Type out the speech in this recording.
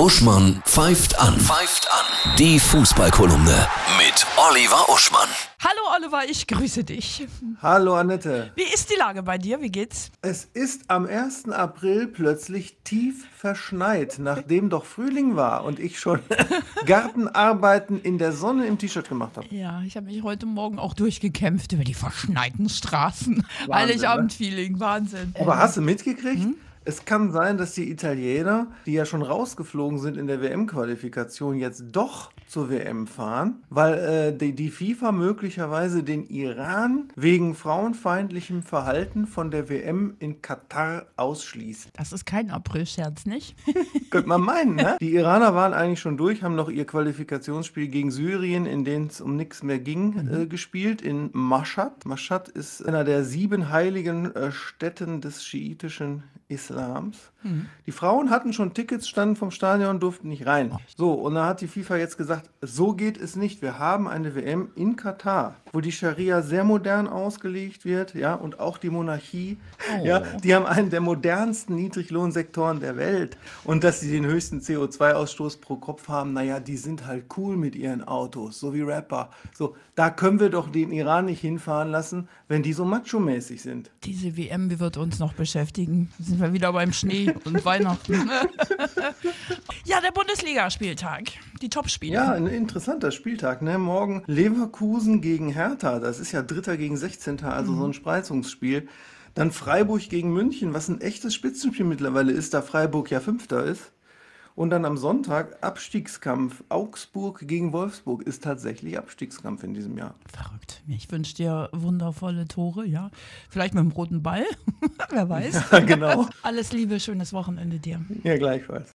Uschmann pfeift an. Pfeift an. Die Fußballkolumne mit Oliver Uschmann. Hallo Oliver, ich grüße dich. Hallo Annette. Wie ist die Lage bei dir? Wie geht's? Es ist am 1. April plötzlich tief verschneit, nachdem doch Frühling war und ich schon Gartenarbeiten in der Sonne im T-Shirt gemacht habe. Ja, ich habe mich heute Morgen auch durchgekämpft über die verschneiten Straßen. Heiligabend-Feeling, Wahnsinn. Aber hast du mitgekriegt? Es kann sein, dass die Italiener, die ja schon rausgeflogen sind in der WM-Qualifikation, jetzt doch zur WM fahren, weil äh, die, die FIFA möglicherweise den Iran wegen frauenfeindlichem Verhalten von der WM in Katar ausschließt. Das ist kein April-Scherz, nicht? Könnte man meinen, ne? Die Iraner waren eigentlich schon durch, haben noch ihr Qualifikationsspiel gegen Syrien, in dem es um nichts mehr ging, äh, gespielt, in Mashhad. Mashhad ist einer der sieben heiligen äh, Städten des schiitischen Islams. Die Frauen hatten schon Tickets, standen vom Stadion, durften nicht rein. So, und da hat die FIFA jetzt gesagt, so geht es nicht. Wir haben eine WM in Katar, wo die Scharia sehr modern ausgelegt wird, ja, und auch die Monarchie. Ja, die haben einen der modernsten Niedriglohnsektoren der Welt. Und dass sie den höchsten CO2-Ausstoß pro Kopf haben, naja, die sind halt cool mit ihren Autos, so wie Rapper. So, da können wir doch den Iran nicht hinfahren lassen, wenn die so macho-mäßig sind. Diese WM die wird uns noch beschäftigen. Sind wir wieder beim Schnee und Weihnachten. ja, der Bundesligaspieltag. Die Topspiele. Ja, ein interessanter Spieltag. Ne? Morgen Leverkusen gegen Hertha. Das ist ja Dritter gegen 16. Also so ein Spreizungsspiel. Dann Freiburg gegen München, was ein echtes Spitzenspiel mittlerweile ist, da Freiburg ja Fünfter ist. Und dann am Sonntag Abstiegskampf. Augsburg gegen Wolfsburg ist tatsächlich Abstiegskampf in diesem Jahr. Verrückt. Ich wünsche dir wundervolle Tore, ja. Vielleicht mit dem roten Ball. Wer weiß. Ja, genau. Alles Liebe, schönes Wochenende dir. Ja, gleichfalls.